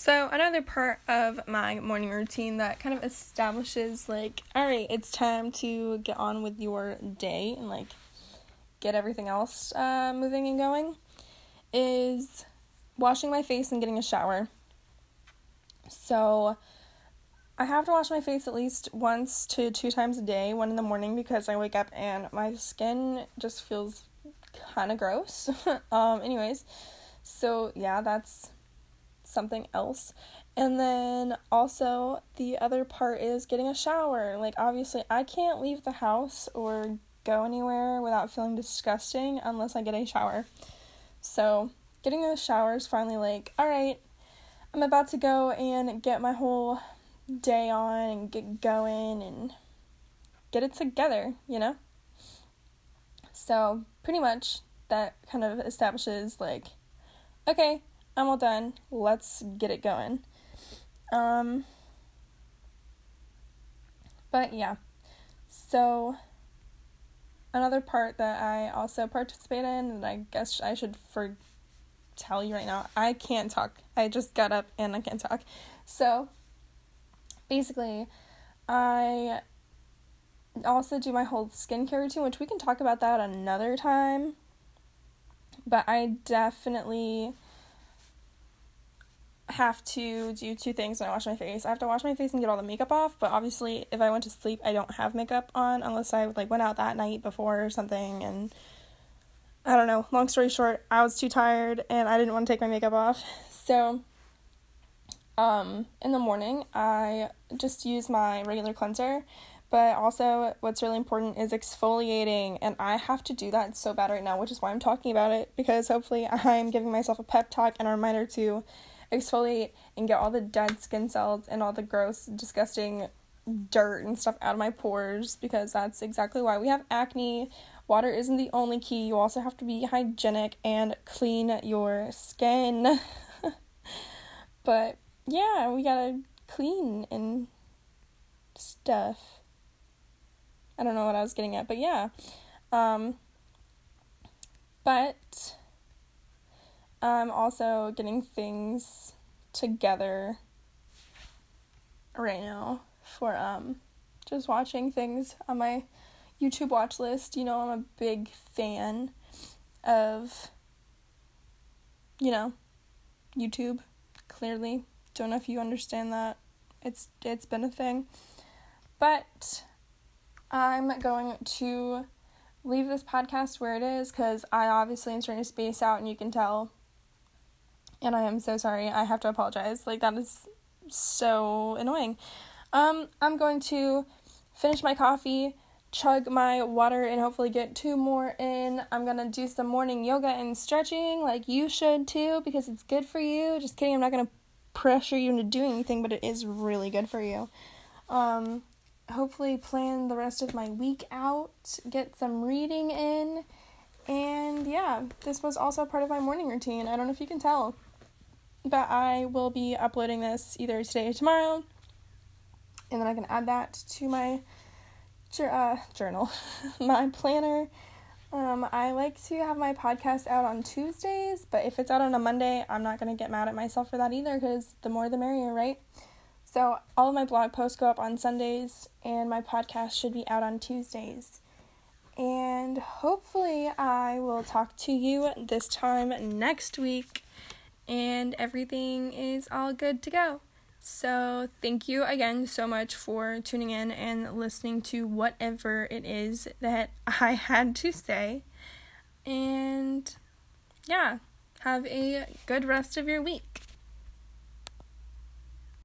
So, another part of my morning routine that kind of establishes, like, all right, it's time to get on with your day and, like, get everything else uh, moving and going is washing my face and getting a shower. So, I have to wash my face at least once to two times a day, one in the morning because I wake up and my skin just feels kind of gross. um, anyways, so yeah, that's something else. And then also the other part is getting a shower. Like obviously I can't leave the house or go anywhere without feeling disgusting unless I get a shower. So, getting a shower is finally like, all right, I'm about to go and get my whole day on and get going and get it together, you know? So, pretty much that kind of establishes like okay, I'm all done. Let's get it going. Um, but yeah. So, another part that I also participate in, and I guess I should for tell you right now, I can't talk. I just got up and I can't talk. So, basically, I also do my whole skincare routine, which we can talk about that another time. But I definitely have to do two things when I wash my face. I have to wash my face and get all the makeup off, but obviously if I went to sleep, I don't have makeup on unless I like went out that night before or something and I don't know. Long story short, I was too tired and I didn't want to take my makeup off. So um in the morning, I just use my regular cleanser, but also what's really important is exfoliating and I have to do that so bad right now, which is why I'm talking about it because hopefully I'm giving myself a pep talk and a reminder to exfoliate and get all the dead skin cells and all the gross, disgusting dirt and stuff out of my pores because that's exactly why we have acne. Water isn't the only key. You also have to be hygienic and clean your skin. but yeah, we gotta clean and stuff. I don't know what I was getting at, but yeah. Um, but I'm also getting things together right now for um just watching things on my YouTube watch list. You know, I'm a big fan of you know, YouTube. Clearly, don't know if you understand that. It's it's been a thing. But I'm going to leave this podcast where it is cuz I obviously am starting to space out and you can tell and I am so sorry. I have to apologize. Like that is so annoying. Um, I'm going to finish my coffee, chug my water, and hopefully get two more in. I'm gonna do some morning yoga and stretching, like you should too, because it's good for you. Just kidding. I'm not gonna pressure you into doing anything, but it is really good for you. Um, hopefully plan the rest of my week out, get some reading in, and yeah, this was also part of my morning routine. I don't know if you can tell but I will be uploading this either today or tomorrow, and then I can add that to my uh, journal, my planner. Um, I like to have my podcast out on Tuesdays, but if it's out on a Monday, I'm not going to get mad at myself for that either because the more the merrier, right? So, all of my blog posts go up on Sundays, and my podcast should be out on Tuesdays. And hopefully, I will talk to you this time next week and everything is all good to go. So, thank you again so much for tuning in and listening to whatever it is that I had to say. And yeah, have a good rest of your week.